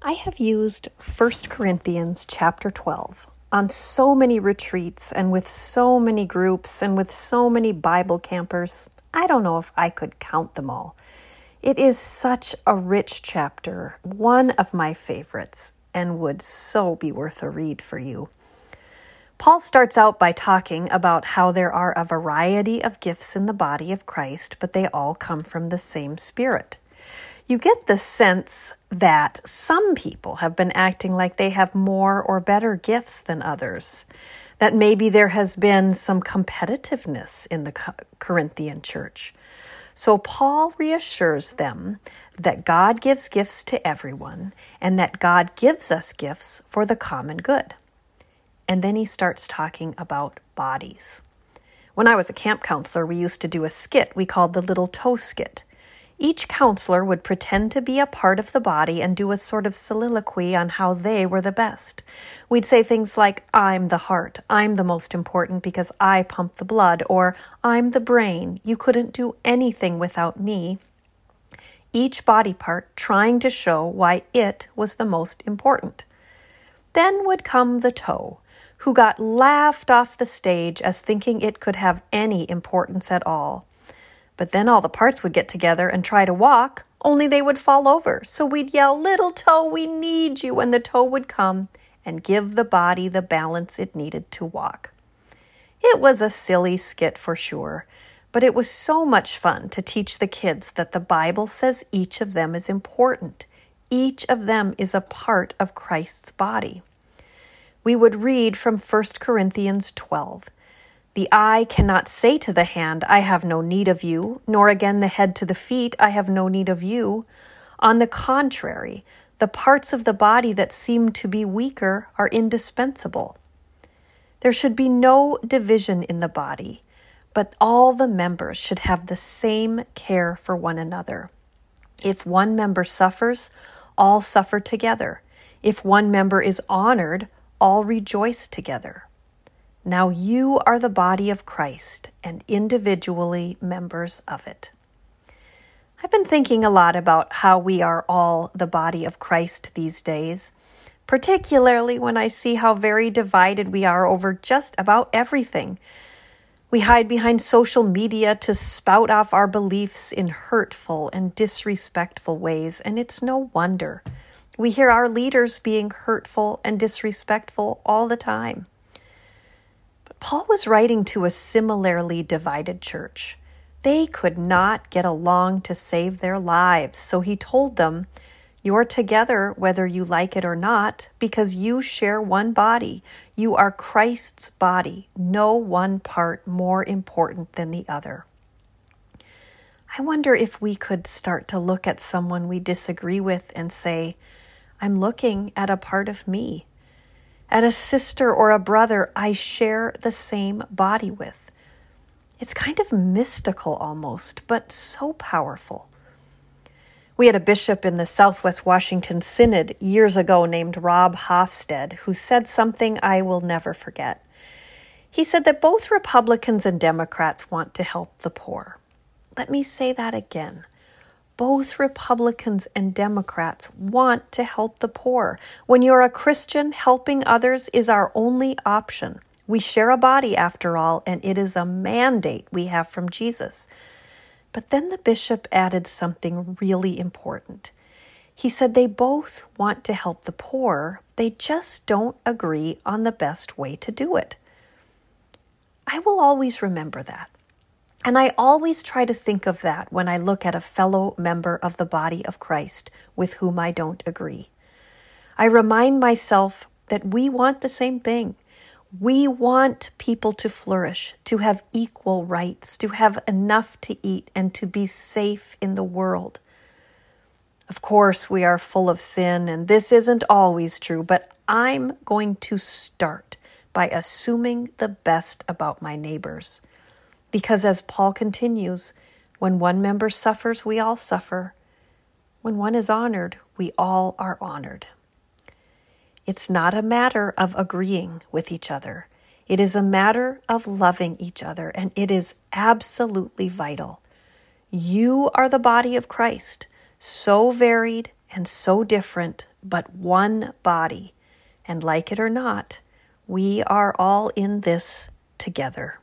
I have used 1 Corinthians chapter 12 on so many retreats and with so many groups and with so many Bible campers. I don't know if I could count them all. It is such a rich chapter, one of my favorites, and would so be worth a read for you. Paul starts out by talking about how there are a variety of gifts in the body of Christ, but they all come from the same Spirit you get the sense that some people have been acting like they have more or better gifts than others. That maybe there has been some competitiveness in the Corinthian church. So Paul reassures them that God gives gifts to everyone and that God gives us gifts for the common good. And then he starts talking about bodies. When I was a camp counselor, we used to do a skit we called the Little Toe Skit. Each counselor would pretend to be a part of the body and do a sort of soliloquy on how they were the best. We'd say things like, I'm the heart, I'm the most important because I pump the blood, or I'm the brain, you couldn't do anything without me. Each body part trying to show why it was the most important. Then would come the toe, who got laughed off the stage as thinking it could have any importance at all. But then all the parts would get together and try to walk, only they would fall over. So we'd yell, Little toe, we need you. And the toe would come and give the body the balance it needed to walk. It was a silly skit for sure, but it was so much fun to teach the kids that the Bible says each of them is important. Each of them is a part of Christ's body. We would read from 1 Corinthians 12. The eye cannot say to the hand, I have no need of you, nor again the head to the feet, I have no need of you. On the contrary, the parts of the body that seem to be weaker are indispensable. There should be no division in the body, but all the members should have the same care for one another. If one member suffers, all suffer together. If one member is honored, all rejoice together. Now you are the body of Christ and individually members of it. I've been thinking a lot about how we are all the body of Christ these days, particularly when I see how very divided we are over just about everything. We hide behind social media to spout off our beliefs in hurtful and disrespectful ways, and it's no wonder. We hear our leaders being hurtful and disrespectful all the time. Paul was writing to a similarly divided church. They could not get along to save their lives, so he told them, You're together whether you like it or not, because you share one body. You are Christ's body, no one part more important than the other. I wonder if we could start to look at someone we disagree with and say, I'm looking at a part of me at a sister or a brother I share the same body with. It's kind of mystical almost, but so powerful. We had a bishop in the Southwest Washington Synod years ago named Rob Hofstede who said something I will never forget. He said that both Republicans and Democrats want to help the poor. Let me say that again both Republicans and Democrats want to help the poor. When you're a Christian, helping others is our only option. We share a body, after all, and it is a mandate we have from Jesus. But then the bishop added something really important. He said they both want to help the poor, they just don't agree on the best way to do it. I will always remember that. And I always try to think of that when I look at a fellow member of the body of Christ with whom I don't agree. I remind myself that we want the same thing. We want people to flourish, to have equal rights, to have enough to eat, and to be safe in the world. Of course, we are full of sin, and this isn't always true, but I'm going to start by assuming the best about my neighbors. Because as Paul continues, when one member suffers, we all suffer. When one is honored, we all are honored. It's not a matter of agreeing with each other. It is a matter of loving each other, and it is absolutely vital. You are the body of Christ, so varied and so different, but one body. And like it or not, we are all in this together.